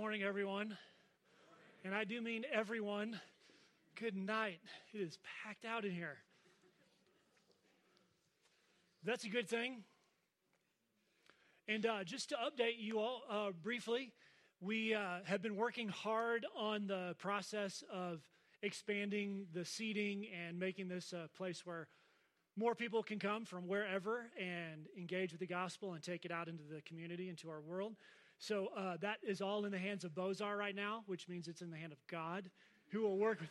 morning, everyone. And I do mean everyone. Good night. It is packed out in here. That's a good thing. And uh, just to update you all uh, briefly, we uh, have been working hard on the process of expanding the seating and making this a place where more people can come from wherever and engage with the gospel and take it out into the community, into our world. So uh, that is all in the hands of Bozar right now, which means it's in the hand of God, who will work with.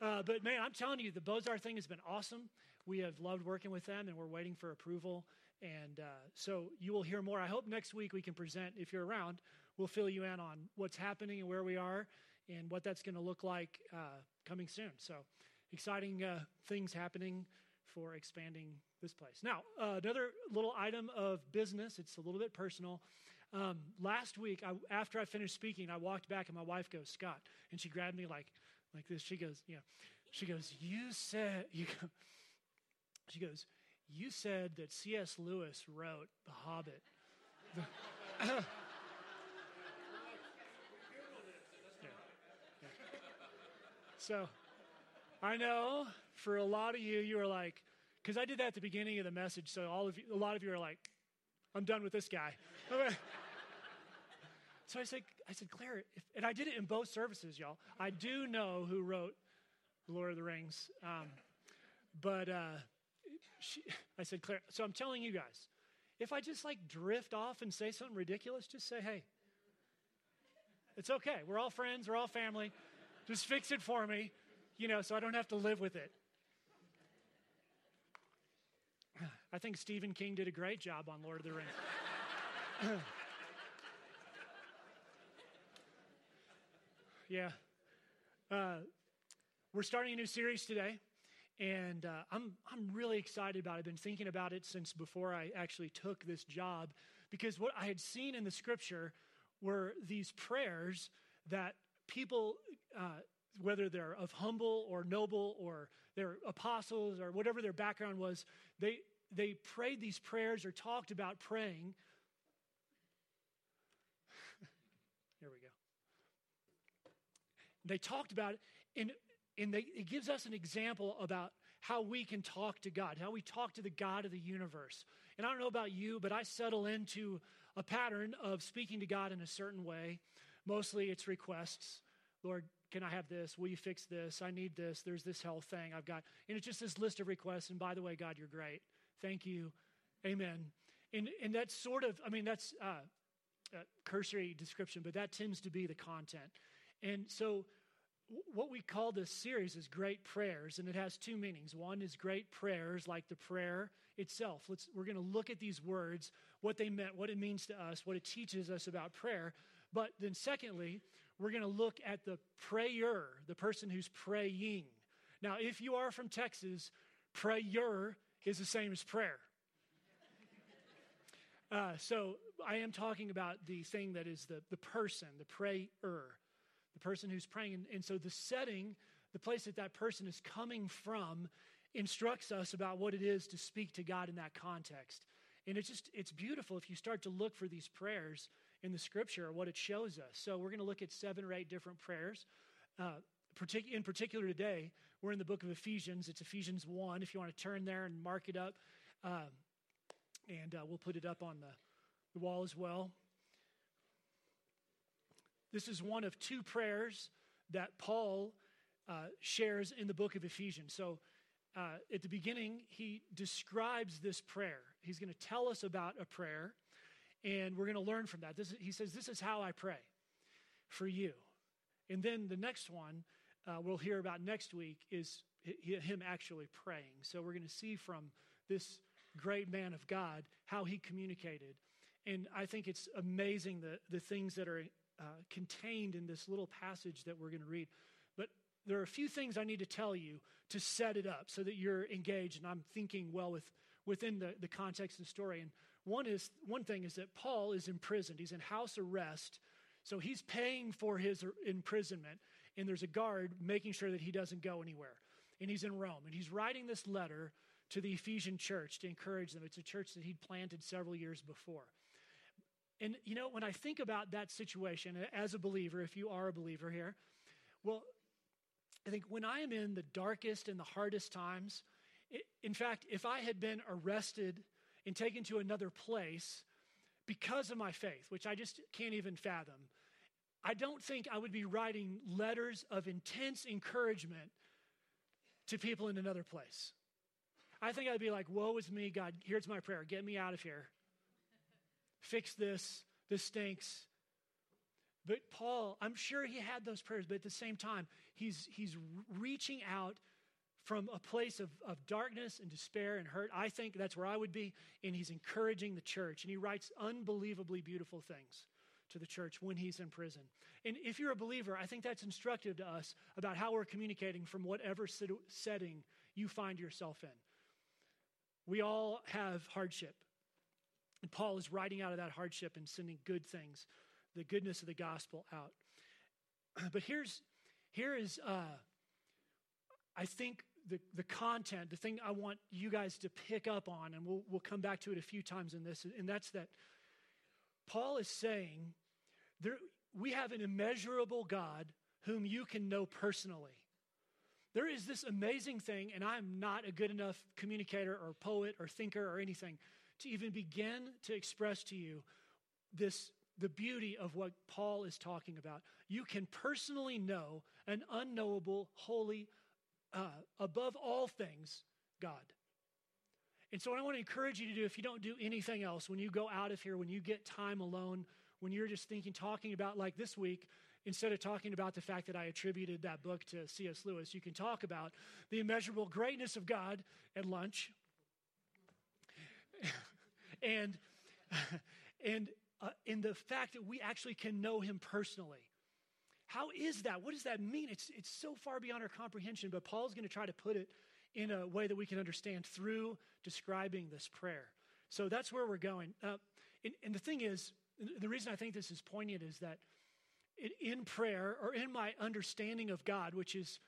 Uh, but man, I'm telling you, the Bozar thing has been awesome. We have loved working with them, and we're waiting for approval. And uh, so you will hear more. I hope next week we can present, if you're around, we'll fill you in on what's happening and where we are and what that's going to look like uh, coming soon. So exciting uh, things happening for expanding this place. Now, uh, another little item of business, it's a little bit personal. Um, last week, I, after I finished speaking, I walked back and my wife goes, Scott, and she grabbed me like, like this. She goes, yeah. She goes, you said, you go, she goes, you said that C.S. Lewis wrote The Hobbit. yeah. Yeah. So, I know for a lot of you, you are like, because I did that at the beginning of the message, so all of you, a lot of you are like, I'm done with this guy. so I said, I said, Claire, and I did it in both services, y'all. I do know who wrote Lord of the Rings, um, but uh, she, I said, Claire. So I'm telling you guys, if I just like drift off and say something ridiculous, just say, hey. It's okay. We're all friends. We're all family. Just fix it for me, you know, so I don't have to live with it. I think Stephen King did a great job on Lord of the Rings. yeah. Uh, we're starting a new series today, and uh, I'm, I'm really excited about it. I've been thinking about it since before I actually took this job because what I had seen in the scripture were these prayers that people, uh, whether they're of humble or noble or they're apostles or whatever their background was, they, they prayed these prayers or talked about praying. Here we go. They talked about it, and, and they, it gives us an example about how we can talk to God, how we talk to the God of the universe. And I don't know about you, but I settle into a pattern of speaking to God in a certain way. Mostly it's requests. Lord, can I have this? Will you fix this? I need this. There's this health thing I've got. And it's just this list of requests. And by the way, God, you're great. Thank you. Amen. And, and that's sort of, I mean, that's uh, a cursory description, but that tends to be the content. And so, what we call this series is great prayers, and it has two meanings. One is great prayers, like the prayer itself. Let's, we're going to look at these words, what they meant, what it means to us, what it teaches us about prayer. But then, secondly, we're going to look at the prayer, the person who's praying. Now, if you are from Texas, prayer is the same as prayer. Uh, so I am talking about the thing that is the, the person, the prayer, person who's praying. And, and so the setting, the place that that person is coming from, instructs us about what it is to speak to God in that context. And it's just, it's beautiful if you start to look for these prayers in the scripture, what it shows us. So we're going to look at seven or eight different prayers. Uh, in particular today, we're in the book of Ephesians. It's Ephesians 1, if you want to turn there and mark it up. Um, and uh, we'll put it up on the, the wall as well. This is one of two prayers that Paul uh, shares in the book of Ephesians. So uh, at the beginning, he describes this prayer. He's going to tell us about a prayer, and we're going to learn from that. This is, he says, This is how I pray for you. And then the next one uh, we'll hear about next week is him actually praying. So we're going to see from this great man of God how he communicated. And I think it's amazing the, the things that are uh, contained in this little passage that we're going to read. But there are a few things I need to tell you to set it up so that you're engaged and I'm thinking well with, within the, the context the story. And one, is, one thing is that Paul is imprisoned, he's in house arrest so he's paying for his imprisonment, and there's a guard making sure that he doesn't go anywhere. And he's in Rome, and he's writing this letter to the Ephesian church to encourage them. It's a church that he'd planted several years before. And, you know, when I think about that situation as a believer, if you are a believer here, well, I think when I am in the darkest and the hardest times, it, in fact, if I had been arrested and taken to another place because of my faith, which I just can't even fathom, I don't think I would be writing letters of intense encouragement to people in another place. I think I'd be like, Woe is me, God, here's my prayer. Get me out of here. Fix this. This stinks. But Paul, I'm sure he had those prayers, but at the same time, he's, he's reaching out from a place of, of darkness and despair and hurt. I think that's where I would be. And he's encouraging the church. And he writes unbelievably beautiful things to the church when he's in prison. And if you're a believer, I think that's instructive to us about how we're communicating from whatever setting you find yourself in. We all have hardship. And Paul is writing out of that hardship and sending good things, the goodness of the gospel out. But here's here is uh, I think the, the content, the thing I want you guys to pick up on, and we'll, we'll come back to it a few times in this, and that's that Paul is saying there, we have an immeasurable God whom you can know personally. There is this amazing thing, and I'm not a good enough communicator or poet or thinker or anything to even begin to express to you this the beauty of what Paul is talking about. You can personally know an unknowable, holy, uh, above all things, God. And so, what I want to encourage you to do, if you don't do anything else, when you go out of here, when you get time alone, when you're just thinking, talking about like this week, instead of talking about the fact that I attributed that book to C.S. Lewis, you can talk about the immeasurable greatness of God at lunch. And and uh, in the fact that we actually can know him personally. How is that? What does that mean? It's, it's so far beyond our comprehension, but Paul's going to try to put it in a way that we can understand through describing this prayer. So that's where we're going. Uh, and, and the thing is, the reason I think this is poignant is that in prayer or in my understanding of God, which is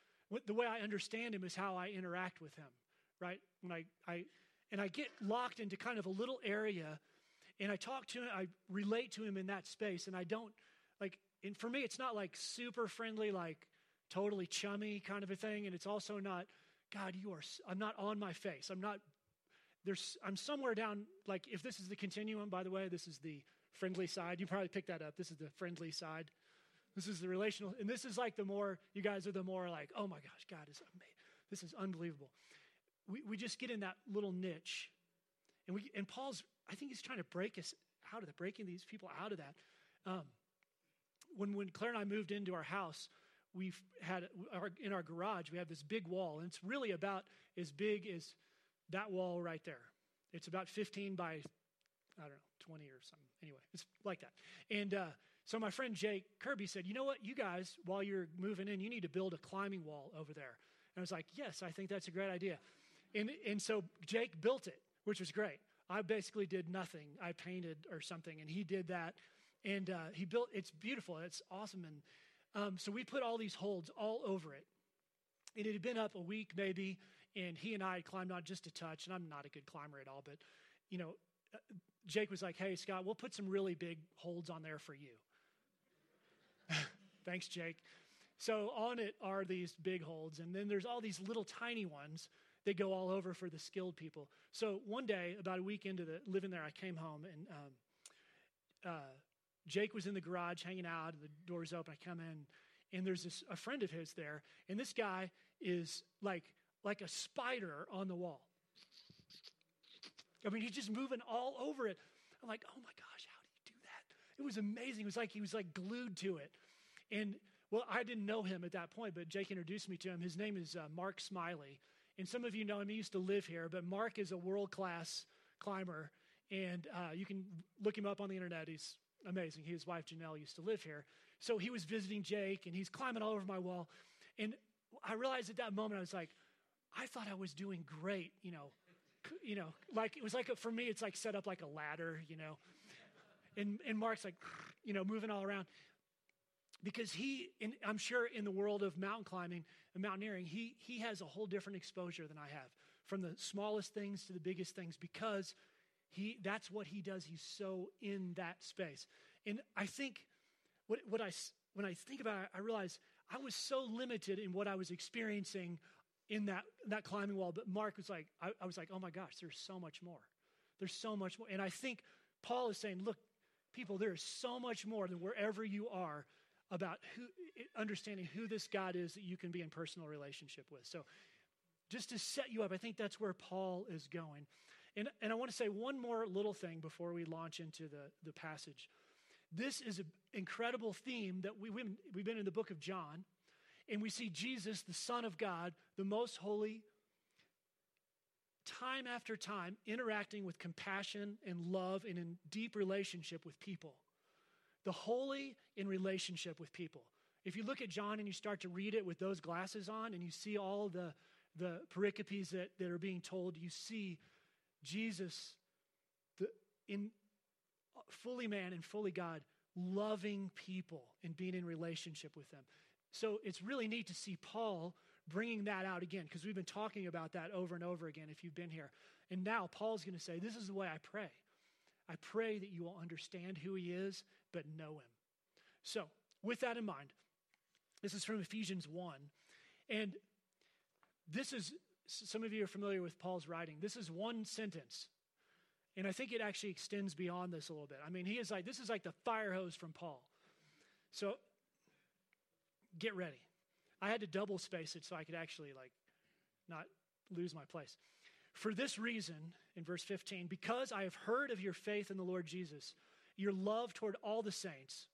the way I understand Him is how I interact with Him, right? When I, I and I get locked into kind of a little area, and I talk to Him, I relate to Him in that space, and I don't like. And for me, it's not like super friendly, like totally chummy kind of a thing, and it's also not, God, you are. I'm not on my face. I'm not. There's. I'm somewhere down. Like if this is the continuum, by the way, this is the friendly side. You probably picked that up. This is the friendly side. This is the relational, and this is like the more, you guys are the more like, oh my gosh, God is amazing. This is unbelievable. We, we just get in that little niche. And, we, and Paul's, I think he's trying to break us out of that, breaking these people out of that. Um, when, when Claire and I moved into our house, we've had our, in our garage, we have this big wall, and it's really about as big as that wall right there. It's about 15 by, I don't know, 20 or something. Anyway, it's like that. And uh, so my friend Jake Kirby said, You know what, you guys, while you're moving in, you need to build a climbing wall over there. And I was like, Yes, I think that's a great idea. And, and so Jake built it, which was great. I basically did nothing. I painted or something, and he did that. And uh, he built, it's beautiful, it's awesome. And um, so we put all these holds all over it. And it had been up a week maybe, and he and I climbed on just a touch, and I'm not a good climber at all, but you know, uh, Jake was like, Hey, Scott, we'll put some really big holds on there for you. Thanks, Jake. So on it are these big holds, and then there's all these little tiny ones that go all over for the skilled people. So one day, about a week into the living there, I came home and um, uh, Jake was in the garage hanging out. The door's open. I come in, and there's this a friend of his there, and this guy is like like a spider on the wall. I mean, he's just moving all over it. I'm like, oh my gosh, how do you do that? It was amazing. It was like he was like glued to it. And well, I didn't know him at that point, but Jake introduced me to him. His name is uh, Mark Smiley. And some of you know him. He used to live here, but Mark is a world class climber. And uh, you can look him up on the internet. He's amazing. His wife Janelle used to live here. So he was visiting Jake and he's climbing all over my wall. And I realized at that moment, I was like, I thought I was doing great, you know. You know, like it was like a, for me, it's like set up like a ladder, you know. And and Mark's like, you know, moving all around because he, in, I'm sure in the world of mountain climbing and mountaineering, he, he has a whole different exposure than I have, from the smallest things to the biggest things, because He, that's what he does. He's so in that space. And I think what, what I, when I think about it, I realize I was so limited in what I was experiencing in that, that climbing wall. But Mark was like, I, I was like, oh my gosh, there's so much more. There's so much more. And I think Paul is saying, look, people, there is so much more than wherever you are about who, understanding who this God is that you can be in personal relationship with. So, just to set you up, I think that's where Paul is going. And, and I want to say one more little thing before we launch into the, the passage. This is an incredible theme that we, we've been in the book of John, and we see Jesus, the Son of God, the most holy, time after time interacting with compassion and love and in deep relationship with people. The holy in relationship with people. If you look at John and you start to read it with those glasses on and you see all the, the pericopes that, that are being told, you see Jesus, the, in uh, fully man and fully God, loving people and being in relationship with them. So it's really neat to see Paul bringing that out again because we've been talking about that over and over again if you've been here. And now Paul's going to say, This is the way I pray. I pray that you will understand who he is, but know him. So, with that in mind, this is from Ephesians 1. And this is, some of you are familiar with Paul's writing. This is one sentence. And I think it actually extends beyond this a little bit. I mean, he is like, this is like the fire hose from Paul. So get ready. I had to double space it so I could actually like not lose my place. For this reason, in verse 15, because I have heard of your faith in the Lord Jesus, your love toward all the saints,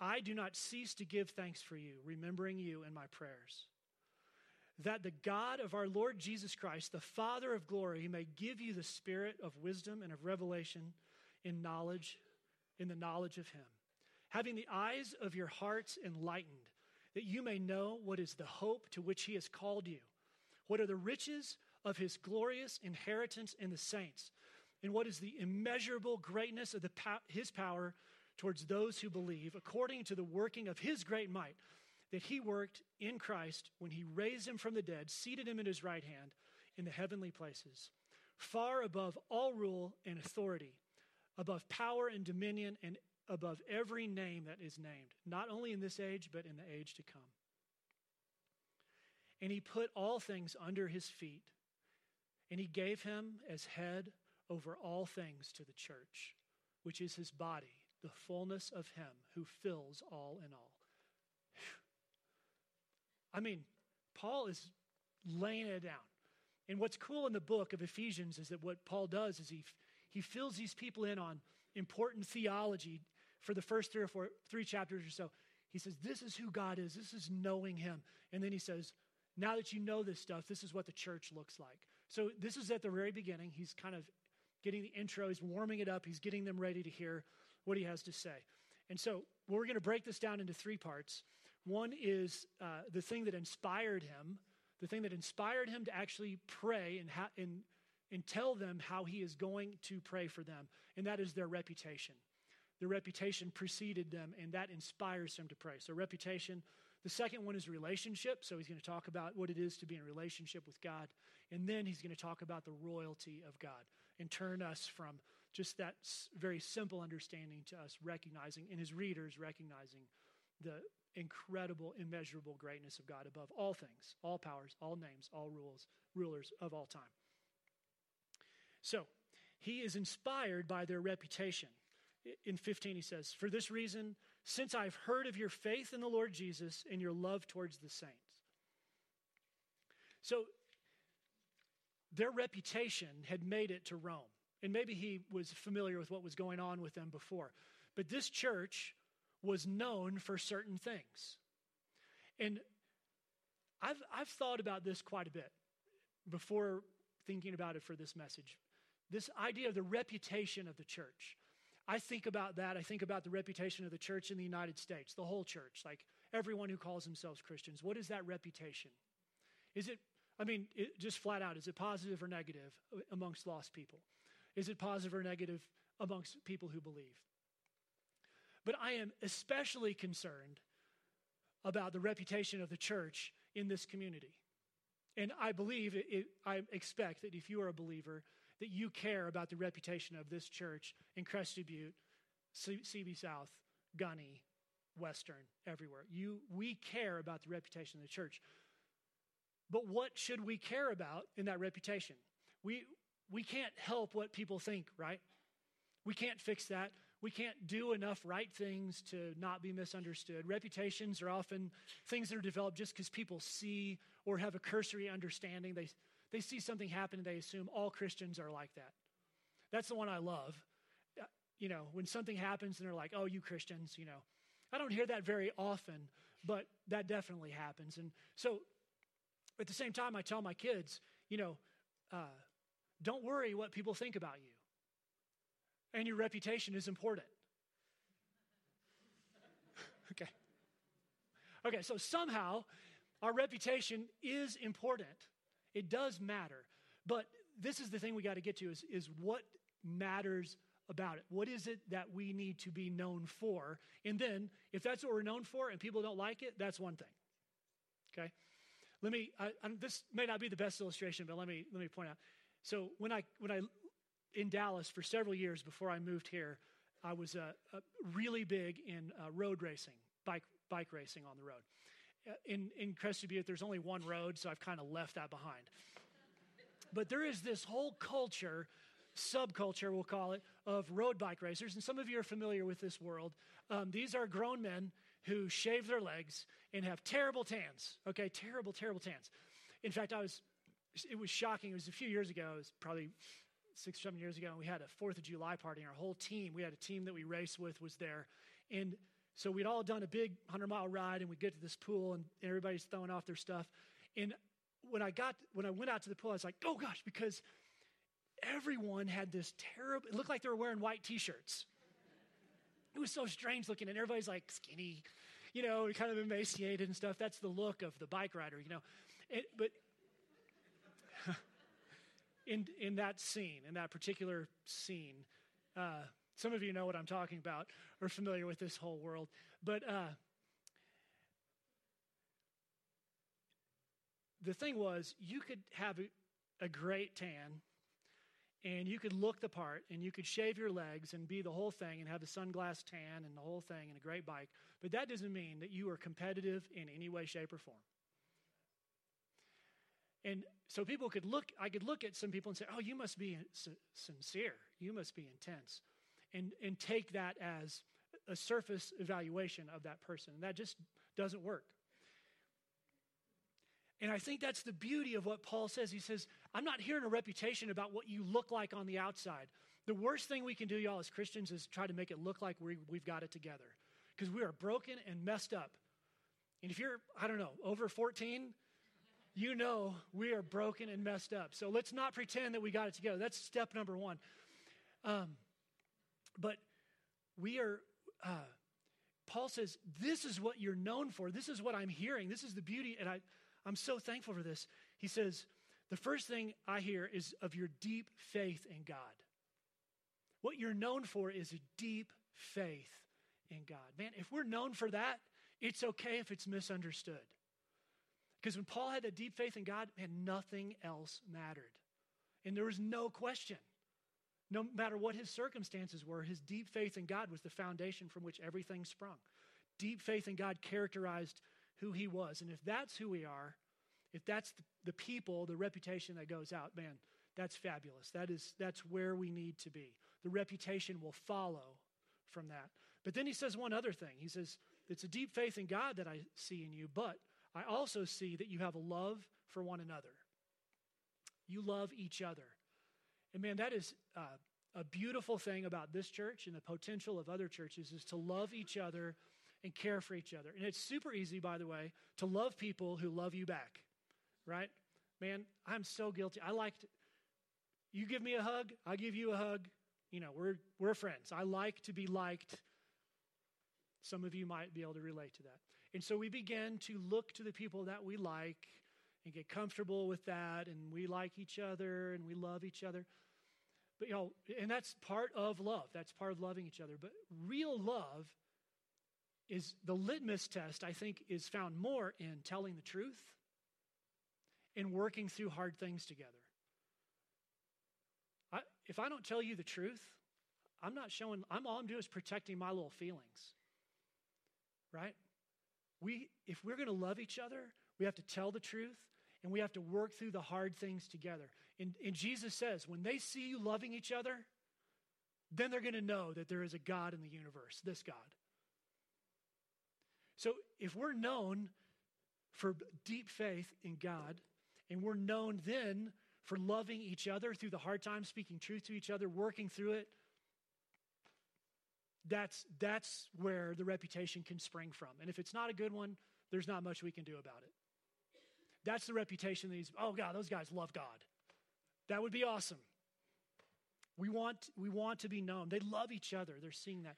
I do not cease to give thanks for you, remembering you in my prayers. That the God of our Lord Jesus Christ, the Father of glory, may give you the spirit of wisdom and of revelation in knowledge, in the knowledge of him, having the eyes of your hearts enlightened, that you may know what is the hope to which he has called you, what are the riches of his glorious inheritance in the saints, and what is the immeasurable greatness of the, his power towards those who believe, according to the working of his great might, that he worked in Christ when he raised him from the dead, seated him at his right hand in the heavenly places, far above all rule and authority, above power and dominion, and above every name that is named, not only in this age, but in the age to come. And he put all things under his feet, and he gave him as head over all things to the church, which is his body the fullness of Him who fills all in all. I mean, Paul is laying it down. And what's cool in the book of Ephesians is that what Paul does is he, he fills these people in on important theology for the first three or four, three chapters or so. He says, This is who God is. This is knowing Him. And then he says, Now that you know this stuff, this is what the church looks like. So this is at the very beginning. He's kind of getting the intro, he's warming it up, he's getting them ready to hear what he has to say. And so we're going to break this down into three parts. One is uh, the thing that inspired him, the thing that inspired him to actually pray and, ha- and, and tell them how he is going to pray for them, and that is their reputation. Their reputation preceded them, and that inspires him to pray. So, reputation. The second one is relationship. So, he's going to talk about what it is to be in relationship with God. And then he's going to talk about the royalty of God and turn us from just that very simple understanding to us, recognizing, and his readers recognizing the incredible, immeasurable greatness of God above all things, all powers, all names, all rules, rulers of all time. So, he is inspired by their reputation. In 15, he says, For this reason, since I've heard of your faith in the Lord Jesus and your love towards the saints. So, their reputation had made it to Rome. And maybe he was familiar with what was going on with them before. But this church was known for certain things. And I've, I've thought about this quite a bit before thinking about it for this message. This idea of the reputation of the church. I think about that. I think about the reputation of the church in the United States, the whole church, like everyone who calls themselves Christians. What is that reputation? Is it, I mean, it, just flat out, is it positive or negative amongst lost people? Is it positive or negative amongst people who believe? But I am especially concerned about the reputation of the church in this community. And I believe, it, it, I expect that if you are a believer, that you care about the reputation of this church in Crested Butte, CB South, Gunny, Western, everywhere. You, we care about the reputation of the church. But what should we care about in that reputation? We, we can't help what people think, right? We can't fix that. We can't do enough right things to not be misunderstood. Reputations are often things that are developed just because people see or have a cursory understanding. They, they see something happen and they assume all Christians are like that. That's the one I love. Uh, you know, when something happens and they're like, oh, you Christians, you know. I don't hear that very often, but that definitely happens. And so at the same time, I tell my kids, you know, uh, don't worry what people think about you and your reputation is important. okay. Okay, so somehow our reputation is important. It does matter. But this is the thing we got to get to is, is what matters about it. What is it that we need to be known for? And then, if that's what we're known for and people don't like it, that's one thing. Okay? Let me, I, this may not be the best illustration, but let me, let me point out. So when I, when I in Dallas for several years before I moved here, I was uh, uh, really big in uh, road racing, bike, bike racing on the road. Uh, in, in Crested Butte, there's only one road, so I've kind of left that behind. but there is this whole culture, subculture, we'll call it, of road bike racers. And some of you are familiar with this world. Um, these are grown men who shave their legs and have terrible tans. Okay, terrible, terrible tans. In fact, I was, it was shocking. It was a few years ago. It was probably six seven years ago, and we had a Fourth of July party, and our whole team, we had a team that we raced with, was there. And so we'd all done a big 100 mile ride, and we get to this pool, and everybody's throwing off their stuff. And when I got, when I went out to the pool, I was like, oh gosh, because everyone had this terrible, it looked like they were wearing white t shirts. It was so strange looking, and everybody's like skinny, you know, kind of emaciated and stuff. That's the look of the bike rider, you know. It, but in, in that scene, in that particular scene. Uh, some of you know what I'm talking about or familiar with this whole world. But uh, the thing was, you could have a, a great tan and you could look the part and you could shave your legs and be the whole thing and have the sunglass tan and the whole thing and a great bike. But that doesn't mean that you are competitive in any way, shape, or form. And so people could look, I could look at some people and say, oh, you must be sincere. You must be intense. And, and take that as a surface evaluation of that person. And that just doesn't work. And I think that's the beauty of what Paul says. He says, I'm not hearing a reputation about what you look like on the outside. The worst thing we can do, y'all, as Christians, is try to make it look like we, we've got it together. Because we are broken and messed up. And if you're, I don't know, over 14, you know we are broken and messed up. So let's not pretend that we got it together. That's step number one. Um, but we are, uh, Paul says, this is what you're known for. This is what I'm hearing. This is the beauty. And I, I'm so thankful for this. He says, the first thing I hear is of your deep faith in God. What you're known for is a deep faith in God. Man, if we're known for that, it's okay if it's misunderstood. Because when Paul had that deep faith in God, man, nothing else mattered. And there was no question. No matter what his circumstances were, his deep faith in God was the foundation from which everything sprung. Deep faith in God characterized who he was. And if that's who we are, if that's the, people, the reputation that goes out, man, that's fabulous. That is that's where we need to be. The reputation will follow from that. But then he says one other thing. He says, It's a deep faith in God that I see in you, but I also see that you have a love for one another. You love each other. And man, that is uh, a beautiful thing about this church and the potential of other churches is to love each other and care for each other. And it's super easy, by the way, to love people who love you back, right? Man, I'm so guilty. I like to, you give me a hug, I give you a hug. You know, we're, we're friends. I like to be liked. Some of you might be able to relate to that. And so we begin to look to the people that we like and get comfortable with that, and we like each other and we love each other. But, you know, and that's part of love. That's part of loving each other. But real love is the litmus test, I think, is found more in telling the truth and working through hard things together. I, if I don't tell you the truth, I'm not showing, I'm all I'm doing is protecting my little feelings. Right? We, if we're going to love each other, we have to tell the truth and we have to work through the hard things together. And, and Jesus says, when they see you loving each other, then they're going to know that there is a God in the universe, this God. So if we're known for deep faith in God, and we're known then for loving each other through the hard times, speaking truth to each other, working through it, that's, that's where the reputation can spring from. And if it's not a good one, there's not much we can do about it. That's the reputation he's, oh God, those guys love God. That would be awesome. We want, we want to be known. They love each other. They're seeing that.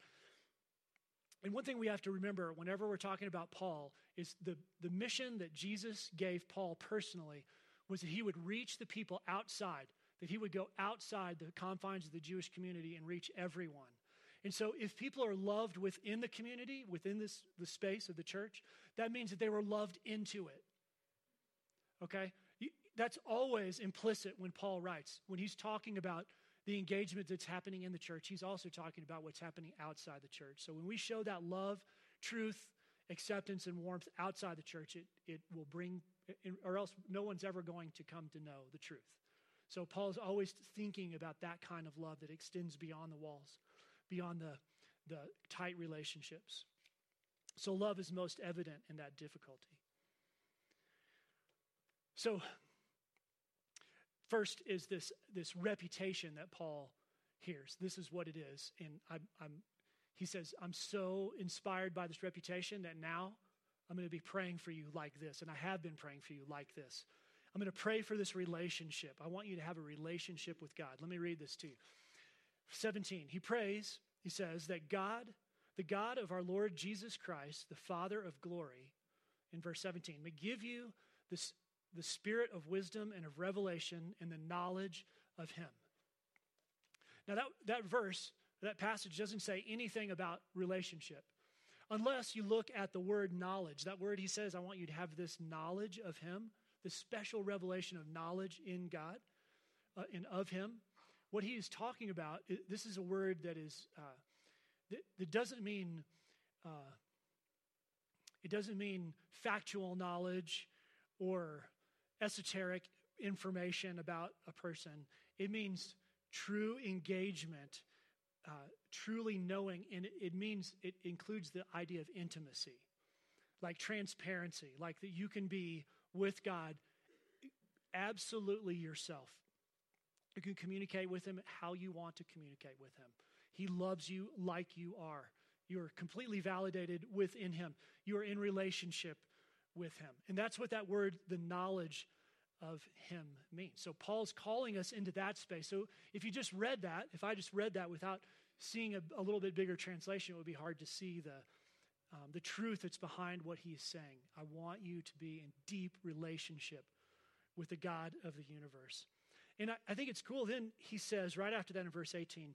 And one thing we have to remember whenever we're talking about Paul is the, the mission that Jesus gave Paul personally was that he would reach the people outside, that he would go outside the confines of the Jewish community and reach everyone. And so, if people are loved within the community, within this, the space of the church, that means that they were loved into it. Okay? That's always implicit when Paul writes. When he's talking about the engagement that's happening in the church, he's also talking about what's happening outside the church. So when we show that love, truth, acceptance, and warmth outside the church, it, it will bring, or else no one's ever going to come to know the truth. So Paul's always thinking about that kind of love that extends beyond the walls, beyond the, the tight relationships. So love is most evident in that difficulty. So First is this, this reputation that Paul hears. This is what it is. And I'm, I'm, he says, I'm so inspired by this reputation that now I'm going to be praying for you like this. And I have been praying for you like this. I'm going to pray for this relationship. I want you to have a relationship with God. Let me read this to you. 17, he prays, he says, that God, the God of our Lord Jesus Christ, the Father of glory, in verse 17, may give you this the spirit of wisdom and of revelation and the knowledge of Him. Now, that, that verse, that passage doesn't say anything about relationship. Unless you look at the word knowledge. That word, he says, I want you to have this knowledge of Him, this special revelation of knowledge in God uh, and of Him. What he is talking about, this is a word that is, uh, that, that, doesn't mean, uh, it doesn't mean factual knowledge or esoteric information about a person. It means true engagement, uh, truly knowing, and it, it means it includes the idea of intimacy, like transparency, like that you can be with God absolutely yourself. You can communicate with Him how you want to communicate with Him. He loves you like you are. You are completely validated within Him. You are in relationship with him. And that's what that word, the knowledge of him, means. So Paul's calling us into that space. So if you just read that, if I just read that without seeing a, a little bit bigger translation, it would be hard to see the, um, the truth that's behind what he's saying. I want you to be in deep relationship with the God of the universe. And I, I think it's cool. Then he says, right after that in verse 18,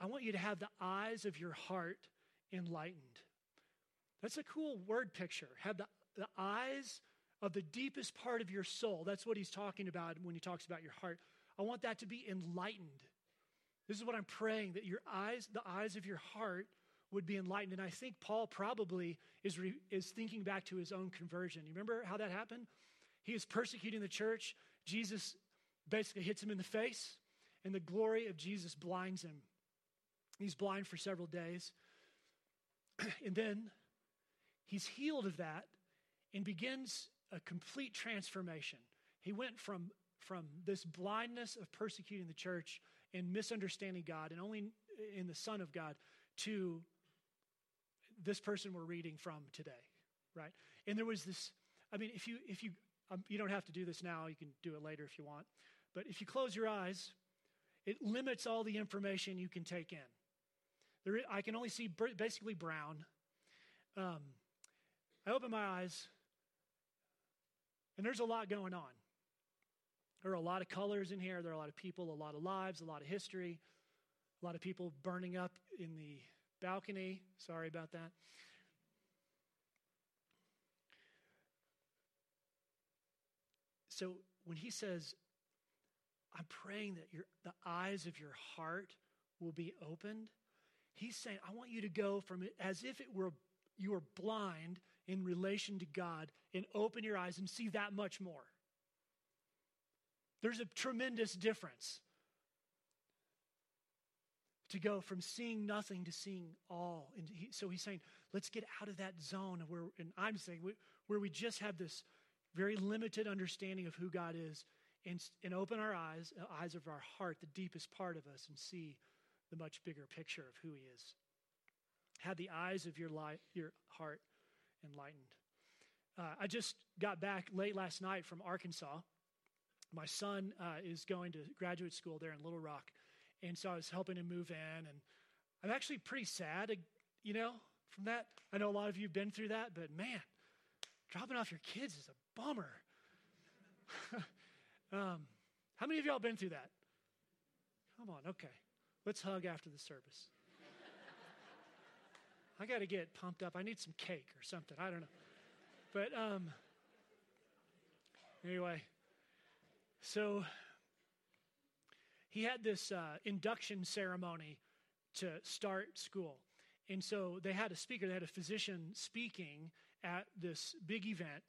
I want you to have the eyes of your heart enlightened. That's a cool word picture. Have the, the eyes of the deepest part of your soul. That's what he's talking about when he talks about your heart. I want that to be enlightened. This is what I'm praying that your eyes, the eyes of your heart, would be enlightened. And I think Paul probably is, re, is thinking back to his own conversion. You remember how that happened? He is persecuting the church. Jesus basically hits him in the face, and the glory of Jesus blinds him. He's blind for several days. and then he's healed of that and begins a complete transformation. He went from, from this blindness of persecuting the church and misunderstanding God and only in the Son of God to this person we're reading from today, right? And there was this, I mean, if you, if you, um, you don't have to do this now, you can do it later if you want, but if you close your eyes, it limits all the information you can take in. There, I can only see basically brown. Um, I open my eyes, and there's a lot going on. There are a lot of colors in here. There are a lot of people, a lot of lives, a lot of history, a lot of people burning up in the balcony. Sorry about that. So when he says, I'm praying that your, the eyes of your heart will be opened. He's saying, I want you to go from it as if it were you were blind in relation to God and open your eyes and see that much more. There's a tremendous difference to go from seeing nothing to seeing all. And he, so he's saying, let's get out of that zone where, and I'm saying, where we just have this very limited understanding of who God is and, and open our eyes, uh, eyes of our heart, the deepest part of us, and see the much bigger picture of who He is. Have the eyes of your, light, your heart enlightened. Uh, I just got back late last night from Arkansas. My son uh, is going to graduate school there in Little Rock. And so I was helping him move in. And I'm actually pretty sad, you know, from that. I know a lot of you have been through that, but man, dropping off your kids is a bummer. um, how many of y'all been through that? Come on, okay. Let's hug after the service. I got to get pumped up. I need some cake or something. I don't know. But um, anyway, so he had this uh, induction ceremony to start school. And so they had a speaker, they had a physician speaking at this big event.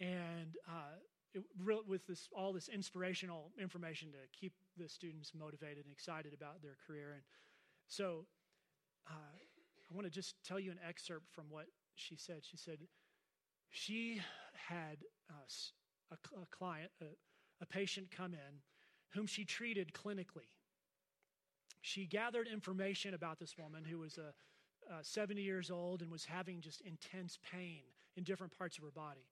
And uh, it, with this, all this inspirational information to keep the students motivated and excited about their career. And so uh, I want to just tell you an excerpt from what she said. She said she had uh, a, a, client, a, a patient come in whom she treated clinically. She gathered information about this woman who was a, 70 years old and was having just intense pain in different parts of her body.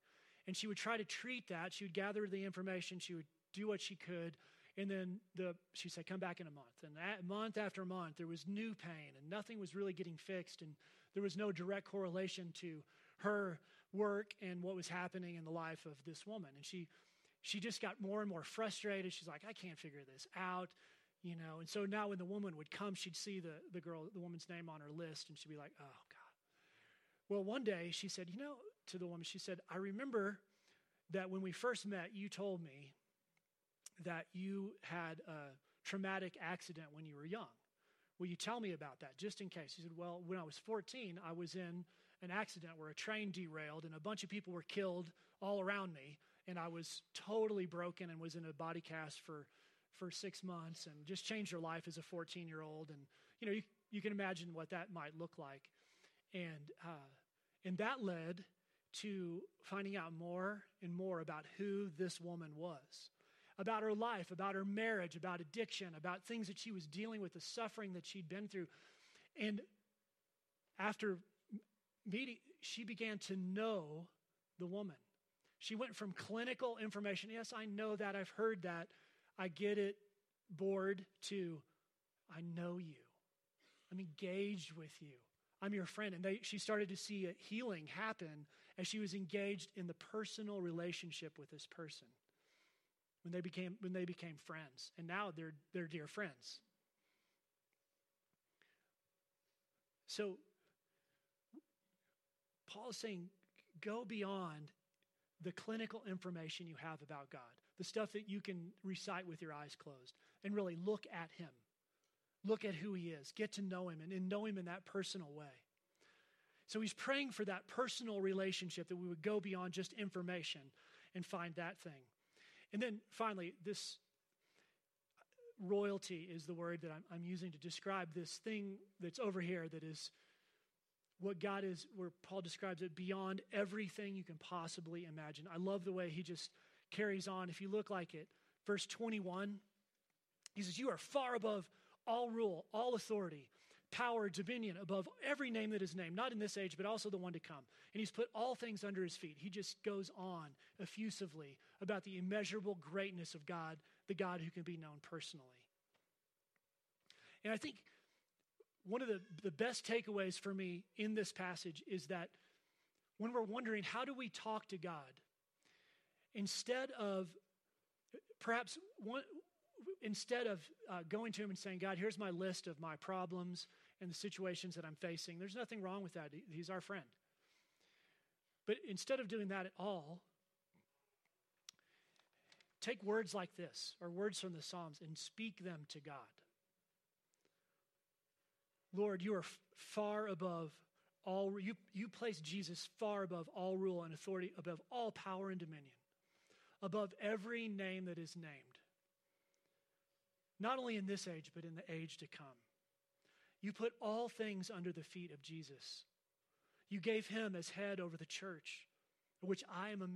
And she would try to treat that. She would gather the information. She would do what she could. And then the, she said, come back in a month. And month after month, there was new pain and nothing was really getting fixed. And there was no direct correlation to her work and what was happening in the life of this woman. And she, she just got more and more frustrated. She's like, I can't figure this out. You know, and so now when the woman would come, she'd see the, the girl, the woman's name on her list, and she'd be like, oh, God. Well, one day she said, You know, to the woman, she said, I remember that when we first met, you told me that you had a traumatic accident when you were young. Will you tell me about that, just in case? He said, Well, when I was 14, I was in an accident where a train derailed and a bunch of people were killed all around me, and I was totally broken and was in a body cast for, for six months and just changed your life as a 14 year old. And, you know, you, you can imagine what that might look like. And, uh, and that led to finding out more and more about who this woman was, about her life, about her marriage, about addiction, about things that she was dealing with, the suffering that she'd been through. And after meeting, she began to know the woman. She went from clinical information, yes, I know that, I've heard that, I get it, bored, to I know you. I'm engaged with you. I'm your friend. And they, she started to see a healing happen as she was engaged in the personal relationship with this person when they became, when they became friends. And now they're, they're dear friends. So, Paul is saying, go beyond the clinical information you have about God, the stuff that you can recite with your eyes closed, and really look at Him. Look at who He is. Get to know Him and, and know Him in that personal way. So he's praying for that personal relationship that we would go beyond just information and find that thing. And then finally, this royalty is the word that I'm, I'm, using to describe this thing that's over here that is what God is, where Paul describes it beyond everything you can possibly imagine. I love the way he just carries on. If you look like it, verse 21, he says, You are far above all rule, all authority, power, dominion above every name that is named, not in this age, but also the one to come. And he's put all things under his feet. He just goes on effusively about the immeasurable greatness of God, the God who can be known personally. And I think one of the, the best takeaways for me in this passage is that when we're wondering, how do we talk to God? Instead of perhaps one, instead of uh, going to him and saying, God, here's my list of my problems and the situations that I'm facing, there's nothing wrong with that. He's our friend. But instead of doing that at all, take words like this or words from the Psalms and speak them to God. Lord, you are far above all, you, you place Jesus far above all rule and authority, above all power and dominion, above every name that is named. Not only in this age, but in the age to come. You put all things under the feet of Jesus. You gave him as head over the church, which I am a